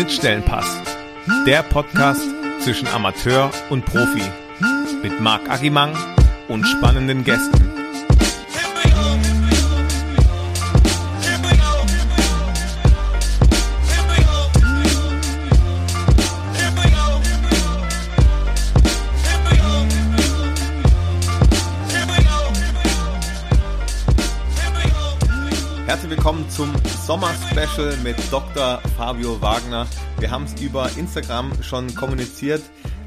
Schnittstellenpass. Der Podcast zwischen Amateur und Profi. Mit Marc Agimang und spannenden Gästen. Zum Sommer-Special mit Dr. Fabio Wagner. Wir haben es über Instagram schon kommuniziert.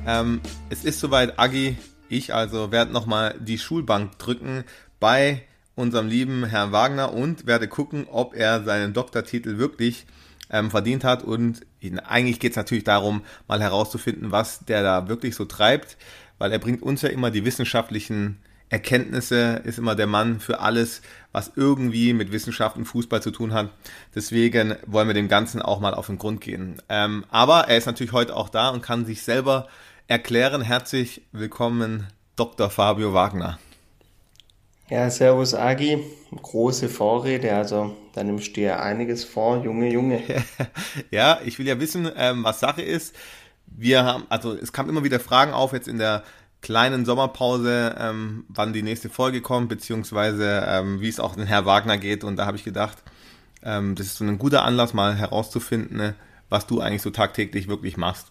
Ähm, es ist soweit, Agi, ich also werde nochmal die Schulbank drücken bei unserem lieben Herrn Wagner und werde gucken, ob er seinen Doktortitel wirklich ähm, verdient hat. Und eigentlich geht es natürlich darum, mal herauszufinden, was der da wirklich so treibt, weil er bringt uns ja immer die wissenschaftlichen Erkenntnisse, ist immer der Mann für alles, was irgendwie mit Wissenschaft und Fußball zu tun hat. Deswegen wollen wir dem Ganzen auch mal auf den Grund gehen. Ähm, aber er ist natürlich heute auch da und kann sich selber erklären. Herzlich willkommen, Dr. Fabio Wagner. Ja, Servus Agi, große Vorrede, also da nimmst du ja einiges vor, Junge, Junge. ja, ich will ja wissen, ähm, was Sache ist. Wir haben, also es kamen immer wieder Fragen auf jetzt in der kleinen Sommerpause, ähm, wann die nächste Folge kommt, beziehungsweise ähm, wie es auch den Herr Wagner geht. Und da habe ich gedacht, ähm, das ist so ein guter Anlass, mal herauszufinden, ne, was du eigentlich so tagtäglich wirklich machst.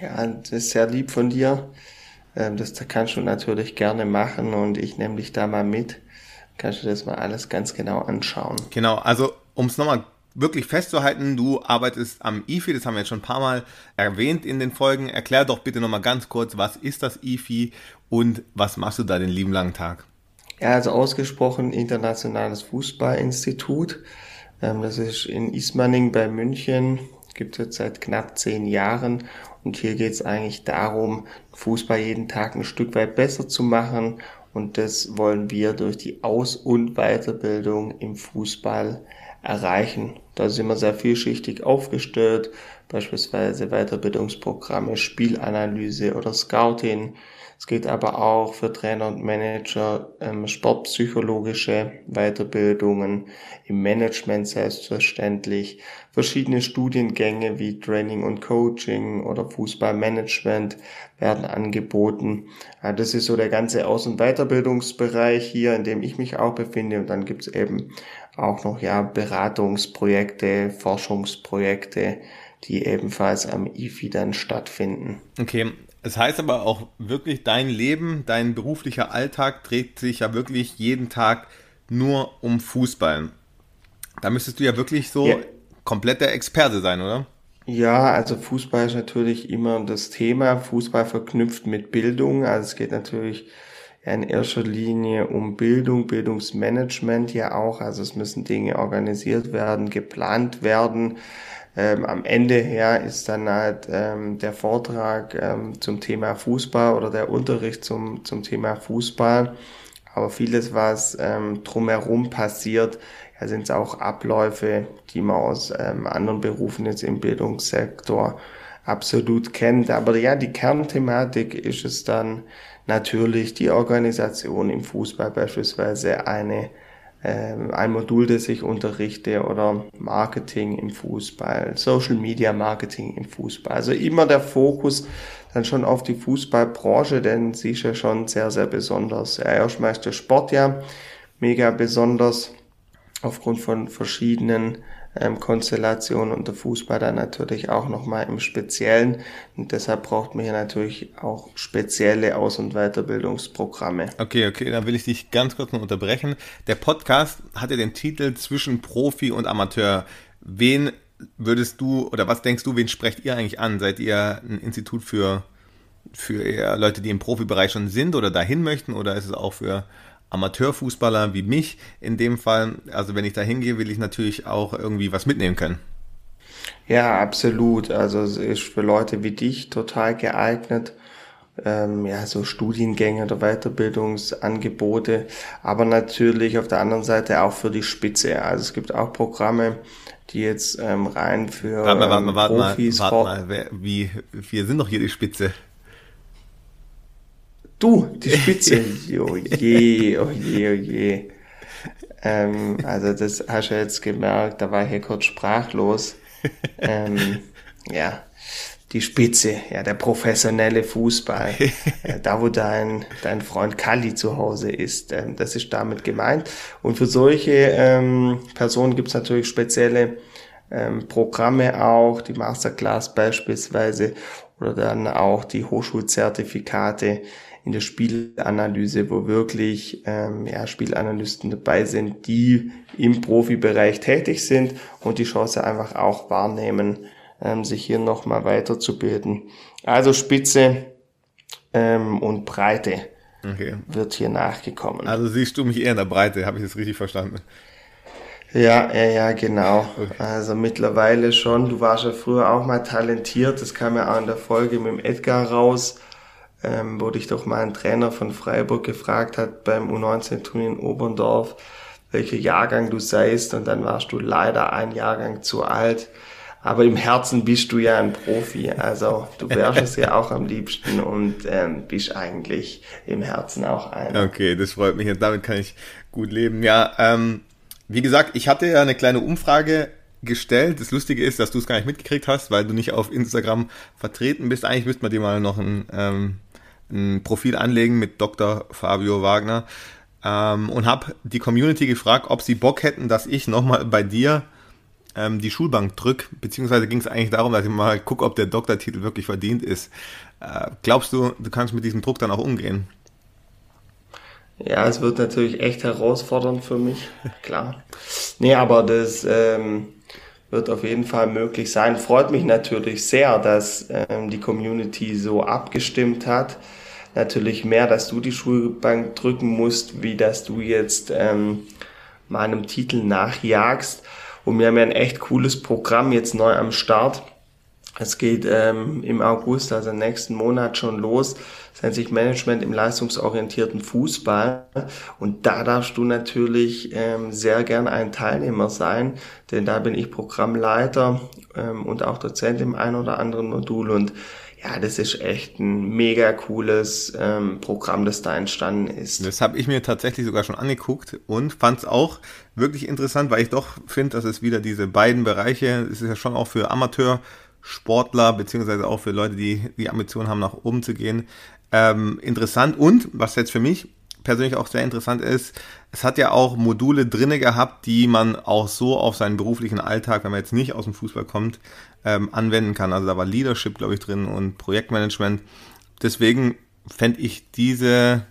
Ja, das ist sehr lieb von dir. Ähm, das kannst du natürlich gerne machen und ich nehme dich da mal mit. Kannst du das mal alles ganz genau anschauen. Genau, also um es nochmal wirklich festzuhalten, du arbeitest am IFI, das haben wir jetzt schon ein paar Mal erwähnt in den Folgen. Erklär doch bitte nochmal ganz kurz, was ist das IFI und was machst du da den lieben langen Tag? Ja, also ausgesprochen Internationales Fußballinstitut. Ähm, das ist in Ismaning bei München, gibt es seit knapp zehn Jahren. Und hier geht es eigentlich darum, Fußball jeden Tag ein Stück weit besser zu machen. Und das wollen wir durch die Aus- und Weiterbildung im Fußball erreichen. Da sind wir sehr vielschichtig aufgestellt, beispielsweise Weiterbildungsprogramme, Spielanalyse oder Scouting. Es geht aber auch für Trainer und Manager ähm, sportpsychologische Weiterbildungen, im Management selbstverständlich, verschiedene Studiengänge wie Training und Coaching oder Fußballmanagement werden angeboten. Ja, das ist so der ganze Aus- und Weiterbildungsbereich hier, in dem ich mich auch befinde. Und dann gibt's eben auch noch ja Beratungsprojekte, Forschungsprojekte, die ebenfalls am IFI dann stattfinden. Okay, es heißt aber auch wirklich, dein Leben, dein beruflicher Alltag dreht sich ja wirklich jeden Tag nur um Fußball. Da müsstest du ja wirklich so ja. komplett der Experte sein, oder? Ja, also Fußball ist natürlich immer das Thema. Fußball verknüpft mit Bildung. Also es geht natürlich in erster Linie um Bildung, Bildungsmanagement ja auch. Also es müssen Dinge organisiert werden, geplant werden. Ähm, am Ende her ist dann halt ähm, der Vortrag ähm, zum Thema Fußball oder der Unterricht zum, zum Thema Fußball. Aber vieles, was ähm, drumherum passiert, ja, sind es auch Abläufe, die man aus ähm, anderen Berufen jetzt im Bildungssektor absolut kennt. Aber ja, die Kernthematik ist es dann, natürlich die Organisation im Fußball beispielsweise eine ähm, ein Modul, das ich unterrichte oder Marketing im Fußball, Social Media Marketing im Fußball. Also immer der Fokus dann schon auf die Fußballbranche, denn sie ist ja schon sehr, sehr besonders. Ja, erstmal ist der Sport ja mega besonders aufgrund von verschiedenen ähm, Konstellation und der Fußball dann natürlich auch nochmal im Speziellen. Und deshalb braucht man hier natürlich auch spezielle Aus- und Weiterbildungsprogramme. Okay, okay, dann will ich dich ganz kurz noch unterbrechen. Der Podcast hat ja den Titel Zwischen Profi und Amateur. Wen würdest du oder was denkst du, wen sprecht ihr eigentlich an? Seid ihr ein Institut für, für Leute, die im Profibereich schon sind oder dahin möchten oder ist es auch für Amateurfußballer wie mich in dem Fall. Also wenn ich da hingehe, will ich natürlich auch irgendwie was mitnehmen können. Ja, absolut. Also es ist für Leute wie dich total geeignet. Ähm, ja, so Studiengänge oder Weiterbildungsangebote, aber natürlich auf der anderen Seite auch für die Spitze. Also es gibt auch Programme, die jetzt ähm, rein für warte mal, warte mal, warte Profis. Mal, warte mal, wer, wie, wir sind doch hier die Spitze. Du, die Spitze. oh je, oh je, oh je. Ähm, also das hast du jetzt gemerkt, da war ich hier kurz sprachlos. Ähm, ja, die Spitze, ja, der professionelle Fußball, da wo dein, dein Freund Kali zu Hause ist, ähm, das ist damit gemeint. Und für solche ähm, Personen gibt's natürlich spezielle ähm, Programme auch, die Masterclass beispielsweise oder dann auch die Hochschulzertifikate in der Spielanalyse, wo wirklich ähm, ja, Spielanalysten dabei sind, die im Profibereich tätig sind und die Chance einfach auch wahrnehmen, ähm, sich hier nochmal weiterzubilden. Also Spitze ähm, und Breite okay. wird hier nachgekommen. Also siehst du mich eher in der Breite, habe ich das richtig verstanden? Ja, ja, ja, genau. Okay. Also mittlerweile schon. Du warst ja früher auch mal talentiert. Das kam ja auch in der Folge mit dem Edgar raus, ähm, wo dich doch mal ein Trainer von Freiburg gefragt hat beim U19-Turnier in Oberndorf, welcher Jahrgang du seist. Und dann warst du leider ein Jahrgang zu alt. Aber im Herzen bist du ja ein Profi. Also du wärst es ja auch am liebsten und ähm, bist eigentlich im Herzen auch ein. Okay, das freut mich und damit kann ich gut leben. Ja, ähm, wie gesagt, ich hatte ja eine kleine Umfrage gestellt. Das Lustige ist, dass du es gar nicht mitgekriegt hast, weil du nicht auf Instagram vertreten bist. Eigentlich müsste man dir mal noch ein, ähm, ein Profil anlegen mit Dr. Fabio Wagner. Ähm, und habe die Community gefragt, ob sie Bock hätten, dass ich nochmal bei dir ähm, die Schulbank drück, beziehungsweise ging es eigentlich darum, dass ich mal gucke, ob der Doktortitel wirklich verdient ist. Äh, glaubst du, du kannst mit diesem Druck dann auch umgehen? Ja, es wird natürlich echt herausfordernd für mich, klar. Nee, aber das ähm, wird auf jeden Fall möglich sein. Freut mich natürlich sehr, dass ähm, die Community so abgestimmt hat. Natürlich mehr, dass du die Schulbank drücken musst, wie dass du jetzt ähm, meinem Titel nachjagst. Und wir haben ja ein echt cooles Programm jetzt neu am Start. Es geht ähm, im August, also nächsten Monat schon los. Das nennt sich Management im leistungsorientierten Fußball. Und da darfst du natürlich ähm, sehr gern ein Teilnehmer sein, denn da bin ich Programmleiter ähm, und auch Dozent im ein oder anderen Modul. Und ja, das ist echt ein mega cooles ähm, Programm, das da entstanden ist. Das habe ich mir tatsächlich sogar schon angeguckt und fand es auch wirklich interessant, weil ich doch finde, dass es wieder diese beiden Bereiche, es ist ja schon auch für Amateursportler, beziehungsweise auch für Leute, die die Ambition haben, nach oben zu gehen, ähm, interessant. Und was jetzt für mich persönlich auch sehr interessant ist, es hat ja auch Module drinne gehabt, die man auch so auf seinen beruflichen Alltag, wenn man jetzt nicht aus dem Fußball kommt, ähm, anwenden kann. Also da war Leadership, glaube ich, drin und Projektmanagement. Deswegen fände ich diese,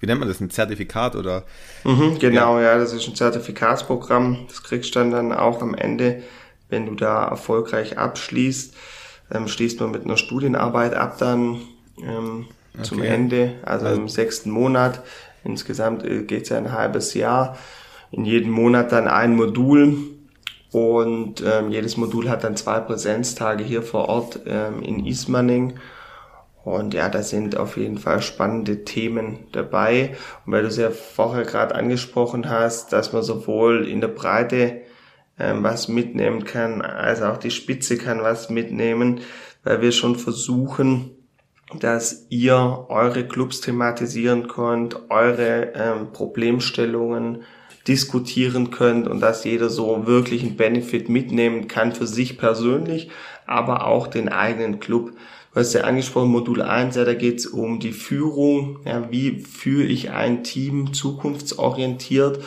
wie nennt man das, ein Zertifikat oder? Mhm, genau, ja. ja, das ist ein Zertifikatsprogramm. Das kriegst du dann, dann auch am Ende, wenn du da erfolgreich abschließt. Ähm, schließt man mit einer Studienarbeit ab dann ähm, okay. zum Ende, also, also im sechsten Monat. Insgesamt äh, geht es ja ein halbes Jahr. In jedem Monat dann ein Modul und ähm, jedes Modul hat dann zwei Präsenztage hier vor Ort ähm, in Ismaning. Und ja, da sind auf jeden Fall spannende Themen dabei. Und weil du es ja vorher gerade angesprochen hast, dass man sowohl in der Breite ähm, was mitnehmen kann, als auch die Spitze kann was mitnehmen, weil wir schon versuchen, dass ihr eure Clubs thematisieren könnt, eure ähm, Problemstellungen diskutieren könnt und dass jeder so wirklich einen Benefit mitnehmen kann für sich persönlich, aber auch den eigenen Club. Du hast ja angesprochen, Modul 1, ja, da geht es um die Führung, ja, wie führe ich ein Team zukunftsorientiert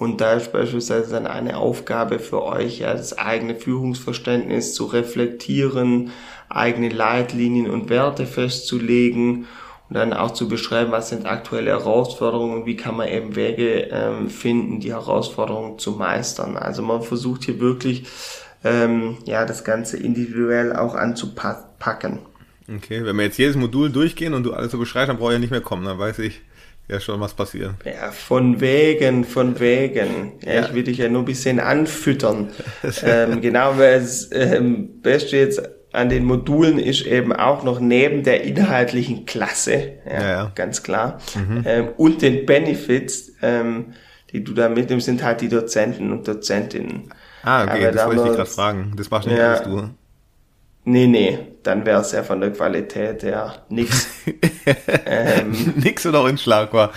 und da ist beispielsweise dann eine Aufgabe für euch, ja, das eigene Führungsverständnis zu reflektieren, eigene Leitlinien und Werte festzulegen und dann auch zu beschreiben, was sind aktuelle Herausforderungen und wie kann man eben Wege ähm, finden, die Herausforderungen zu meistern. Also man versucht hier wirklich ähm, ja das Ganze individuell auch anzupacken. Okay, wenn wir jetzt jedes Modul durchgehen und du alles so beschreibst, dann brauche ich ja nicht mehr kommen, dann weiß ich ja schon, was passiert. Ja, von wegen, von wegen. Ja, ja. Ich will dich ja nur ein bisschen anfüttern. ähm, genau, weil das ähm, Beste jetzt an den Modulen ist eben auch noch neben der inhaltlichen Klasse, ja, ja, ja. ganz klar, mhm. ähm, und den Benefits, ähm, die du da mitnimmst, sind halt die Dozenten und Dozentinnen. Ah, okay, Aber das wollte ich dich gerade fragen. Das machst nicht ja, alles du. Nee, nee, dann wäre es ja von der Qualität her nix. ähm, nix oder unschlagbar?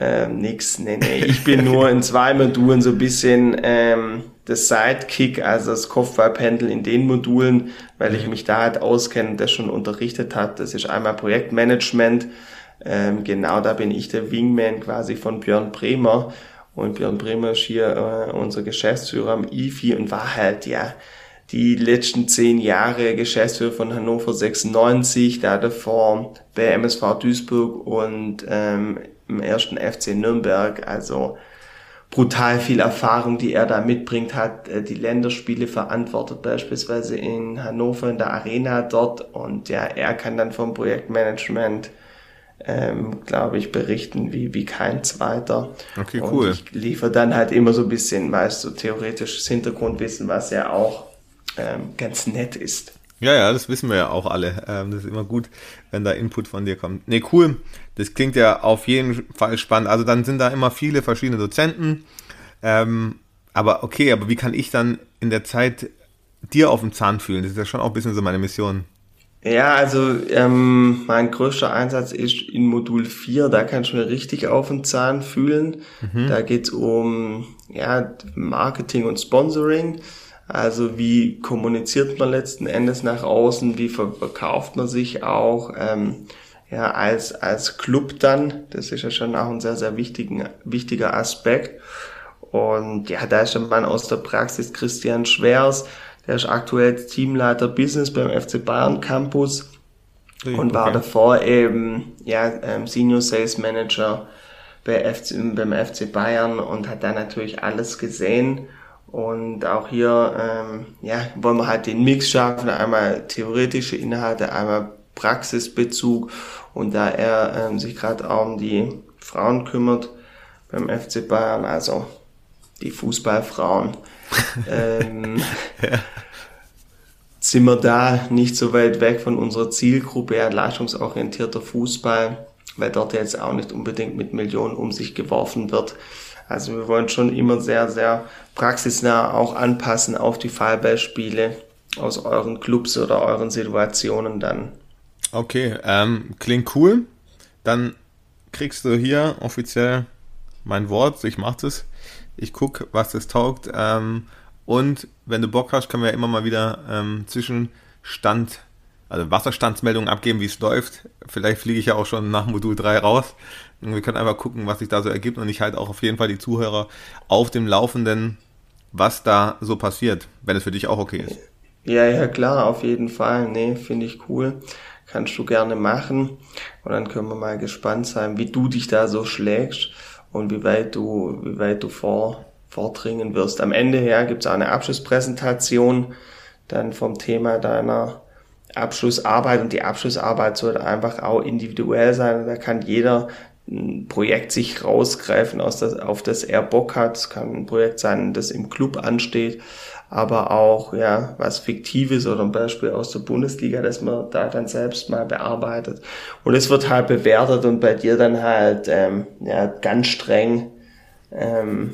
Ähm, nix, nee, nee. Ich bin nur in zwei Modulen so ein bisschen ähm, das Sidekick, also das Kopfballpendel in den Modulen, weil ich mich da halt auskenne und das schon unterrichtet habe. Das ist einmal Projektmanagement. Ähm, genau, da bin ich der Wingman quasi von Björn Bremer. Und Björn Bremer ist hier äh, unser Geschäftsführer am IFI und war halt, ja, die letzten zehn Jahre Geschäftsführer von Hannover 96, da davor bei MSV Duisburg und ähm, im ersten FC Nürnberg. Also brutal viel Erfahrung, die er da mitbringt, hat äh, die Länderspiele verantwortet, beispielsweise in Hannover in der Arena dort. Und ja, er kann dann vom Projektmanagement, ähm, glaube ich, berichten wie, wie kein zweiter. Okay, cool. Und ich liefere dann halt immer so ein bisschen meist so theoretisches Hintergrundwissen, was ja auch ähm, ganz nett ist. Ja, ja, das wissen wir ja auch alle. Ähm, das ist immer gut, wenn da Input von dir kommt. Nee, cool. Das klingt ja auf jeden Fall spannend. Also dann sind da immer viele verschiedene Dozenten. Ähm, aber okay, aber wie kann ich dann in der Zeit dir auf dem Zahn fühlen? Das ist ja schon auch ein bisschen so meine Mission. Ja, also ähm, mein größter Einsatz ist in Modul 4, da kannst du mir richtig auf den Zahn fühlen. Mhm. Da geht's um ja, Marketing und Sponsoring. Also wie kommuniziert man letzten Endes nach außen, wie verkauft man sich auch ähm, ja, als, als Club dann. Das ist ja schon auch ein sehr, sehr wichtigen, wichtiger Aspekt. Und ja, da ist ein Mann aus der Praxis, Christian Schwers, der ist aktuell Teamleiter Business beim FC Bayern Campus okay. und war davor eben ja, ähm, Senior Sales Manager bei FC, beim FC Bayern und hat da natürlich alles gesehen und auch hier ähm, ja, wollen wir halt den Mix schaffen, einmal theoretische Inhalte, einmal Praxisbezug. Und da er ähm, sich gerade auch um die Frauen kümmert beim FC Bayern, also die Fußballfrauen, ähm, ja. sind wir da nicht so weit weg von unserer Zielgruppe, ja, leistungsorientierter Fußball, weil dort jetzt auch nicht unbedingt mit Millionen um sich geworfen wird. Also wir wollen schon immer sehr, sehr praxisnah auch anpassen auf die Fallbeispiele aus euren Clubs oder euren Situationen dann. Okay, ähm, klingt cool. Dann kriegst du hier offiziell mein Wort. Ich mach das. Ich guck, was das taugt. Ähm, und wenn du Bock hast, können wir ja immer mal wieder ähm, Zwischenstand, also Wasserstandsmeldungen abgeben, wie es läuft. Vielleicht fliege ich ja auch schon nach Modul 3 raus. Und wir können einfach gucken, was sich da so ergibt und ich halte auch auf jeden Fall die Zuhörer auf dem Laufenden, was da so passiert, wenn es für dich auch okay ist. Ja, ja, klar, auf jeden Fall. Nee, finde ich cool. Kannst du gerne machen. Und dann können wir mal gespannt sein, wie du dich da so schlägst und wie weit du, wie weit du vor, vordringen wirst. Am Ende her gibt's auch eine Abschlusspräsentation dann vom Thema deiner Abschlussarbeit und die Abschlussarbeit sollte einfach auch individuell sein. Da kann jeder ein Projekt sich rausgreifen, aus das, auf das er Bock hat. Es kann ein Projekt sein, das im Club ansteht, aber auch ja was Fiktives oder ein Beispiel aus der Bundesliga, das man da dann selbst mal bearbeitet. Und es wird halt bewertet und bei dir dann halt ähm, ja, ganz streng, ähm,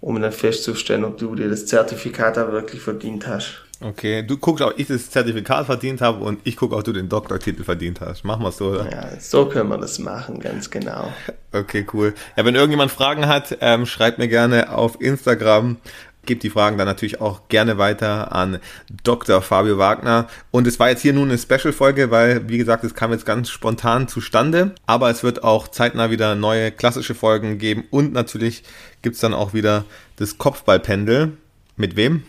um dann festzustellen, ob du dir das Zertifikat da wirklich verdient hast. Okay, du guckst auch, ich das Zertifikat verdient habe und ich gucke auch, du den Doktortitel verdient hast. Machen wir so, oder? Ja, so können wir das machen, ganz genau. Okay, cool. Ja, wenn irgendjemand Fragen hat, ähm, schreibt mir gerne auf Instagram. Gebt die Fragen dann natürlich auch gerne weiter an Dr. Fabio Wagner. Und es war jetzt hier nun eine Special-Folge, weil, wie gesagt, es kam jetzt ganz spontan zustande. Aber es wird auch zeitnah wieder neue klassische Folgen geben. Und natürlich gibt's dann auch wieder das Kopfballpendel. Mit wem?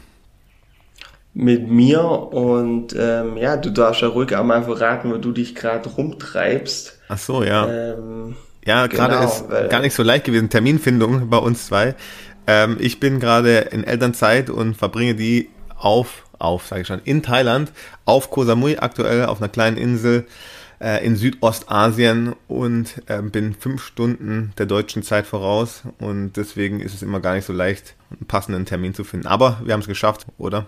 Mit mir und ähm, ja, du darfst ja ruhig auch mal verraten, wo du dich gerade rumtreibst. Ach so, ja. Ähm, ja, gerade genau, ist weil, gar nicht so leicht gewesen, Terminfindung bei uns zwei. Ähm, ich bin gerade in Elternzeit und verbringe die auf, auf, sage ich schon, in Thailand, auf Koh Samui aktuell, auf einer kleinen Insel äh, in Südostasien und äh, bin fünf Stunden der deutschen Zeit voraus und deswegen ist es immer gar nicht so leicht, einen passenden Termin zu finden. Aber wir haben es geschafft, oder?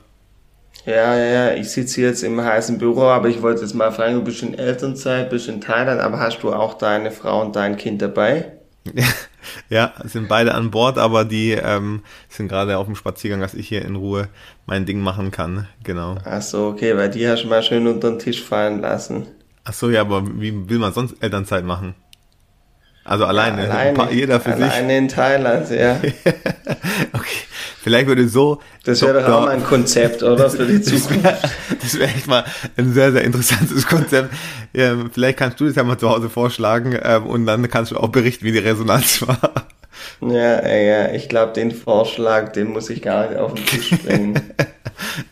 Ja, ja, ja, ich sitze jetzt im heißen Büro, aber ich wollte jetzt mal fragen, du bist in Elternzeit, bist in Thailand, aber hast du auch deine Frau und dein Kind dabei? ja, sind beide an Bord, aber die ähm, sind gerade auf dem Spaziergang, dass ich hier in Ruhe mein Ding machen kann. Genau. Ach so, okay, weil die hast du mal schön unter den Tisch fallen lassen. Ach so, ja, aber wie will man sonst Elternzeit machen? Also alleine, ja, alleine jeder für alleine sich. Alleine in Thailand, ja. okay, Vielleicht würde so. Das wäre doch auch mal ein Konzept, oder? Für die Zukunft. das wäre wär echt mal ein sehr, sehr interessantes Konzept. Ähm, vielleicht kannst du das ja mal zu Hause vorschlagen ähm, und dann kannst du auch berichten, wie die Resonanz war. Ja, ja, ich glaube, den Vorschlag, den muss ich gar nicht auf den Tisch bringen.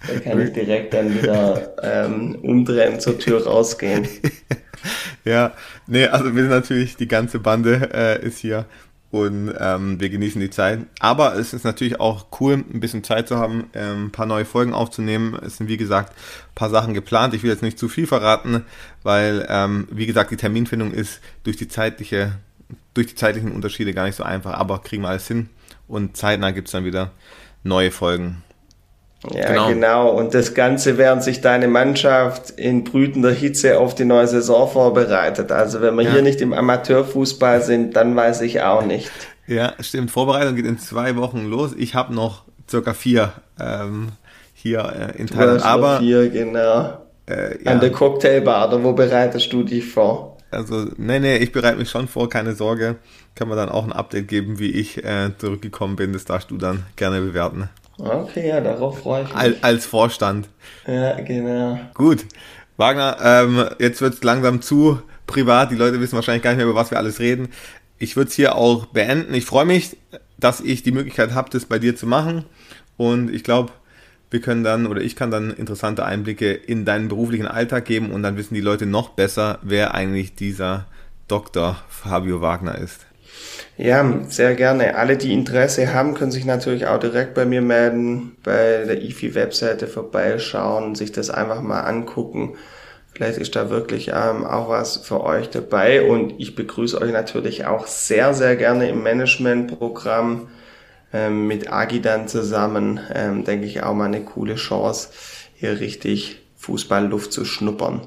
da kann ich direkt dann wieder ähm, umdrehen, zur Tür rausgehen. ja, nee, also wir sind natürlich, die ganze Bande äh, ist hier und ähm, wir genießen die Zeit. Aber es ist natürlich auch cool, ein bisschen Zeit zu haben, ähm, ein paar neue Folgen aufzunehmen. Es sind wie gesagt ein paar Sachen geplant. Ich will jetzt nicht zu viel verraten, weil ähm, wie gesagt die Terminfindung ist durch die zeitliche, durch die zeitlichen Unterschiede gar nicht so einfach. Aber kriegen wir alles hin und zeitnah gibt's dann wieder neue Folgen. Ja, genau. genau. Und das Ganze, während sich deine Mannschaft in brütender Hitze auf die neue Saison vorbereitet. Also wenn wir ja. hier nicht im Amateurfußball sind, dann weiß ich auch nicht. Ja, stimmt. Vorbereitung geht in zwei Wochen los. Ich habe noch circa vier ähm, hier äh, in Thailand. Aber vier, genau. Äh, ja. An der Cocktailbar, oder wo bereitest du dich vor? Also, nee, nee, ich bereite mich schon vor, keine Sorge. Kann man dann auch ein Update geben, wie ich äh, zurückgekommen bin. Das darfst du dann gerne bewerten. Okay, ja, darauf freue ich mich. Als, als Vorstand. Ja, genau. Gut. Wagner, ähm, jetzt wird es langsam zu privat. Die Leute wissen wahrscheinlich gar nicht mehr, über was wir alles reden. Ich würde es hier auch beenden. Ich freue mich, dass ich die Möglichkeit habe, das bei dir zu machen. Und ich glaube, wir können dann oder ich kann dann interessante Einblicke in deinen beruflichen Alltag geben und dann wissen die Leute noch besser, wer eigentlich dieser Dr. Fabio Wagner ist. Ja, sehr gerne. Alle, die Interesse haben, können sich natürlich auch direkt bei mir melden, bei der IFI-Webseite vorbeischauen, sich das einfach mal angucken. Vielleicht ist da wirklich ähm, auch was für euch dabei und ich begrüße euch natürlich auch sehr, sehr gerne im Managementprogramm ähm, mit Agi dann zusammen. Ähm, denke ich auch mal eine coole Chance, hier richtig Fußballluft zu schnuppern.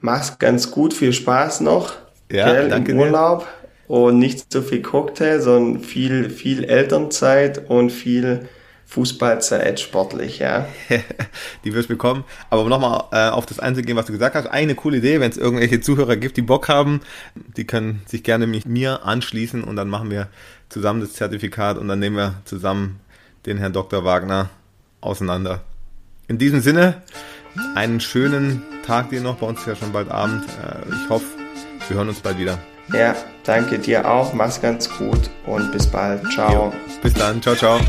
Mach's ganz gut, viel Spaß noch. Ja, gell, danke im Urlaub. Dir und nicht so viel Cocktail, sondern viel, viel Elternzeit und viel Fußballzeit sportlich, ja. die wirst du bekommen. Aber um nochmal äh, auf das einzugehen, was du gesagt hast, eine coole Idee, wenn es irgendwelche Zuhörer gibt, die Bock haben, die können sich gerne mit mir anschließen und dann machen wir zusammen das Zertifikat und dann nehmen wir zusammen den Herrn Dr. Wagner auseinander. In diesem Sinne, einen schönen Tag dir noch, bei uns ist ja schon bald Abend. Äh, ich hoffe, wir hören uns bald wieder. Ja, danke dir auch. Mach's ganz gut und bis bald. Ciao. Jo, bis dann. Ciao, ciao.